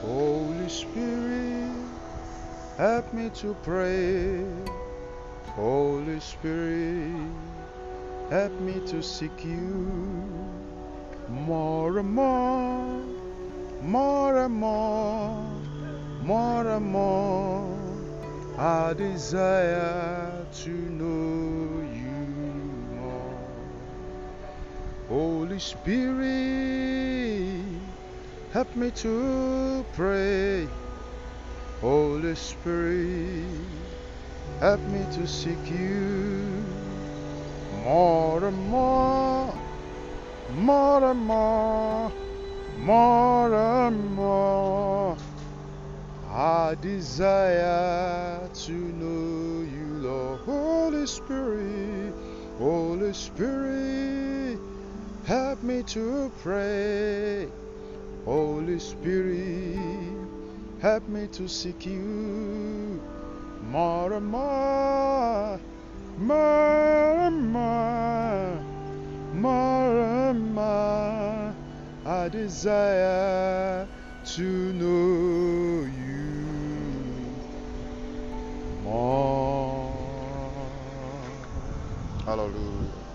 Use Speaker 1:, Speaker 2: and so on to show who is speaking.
Speaker 1: Holy Spirit, help me to pray. Holy Spirit, help me to seek you more and more, more and more, more and more. I desire to know you more. Holy Spirit, help me to pray. Holy Spirit, help me to seek you more and more, more and more, more and more. I desire to know you, Lord. Holy Spirit, Holy Spirit, help me to pray. Spirit, help me to seek you more and more, more and more, more and more. I desire to know you more. Hallelujah.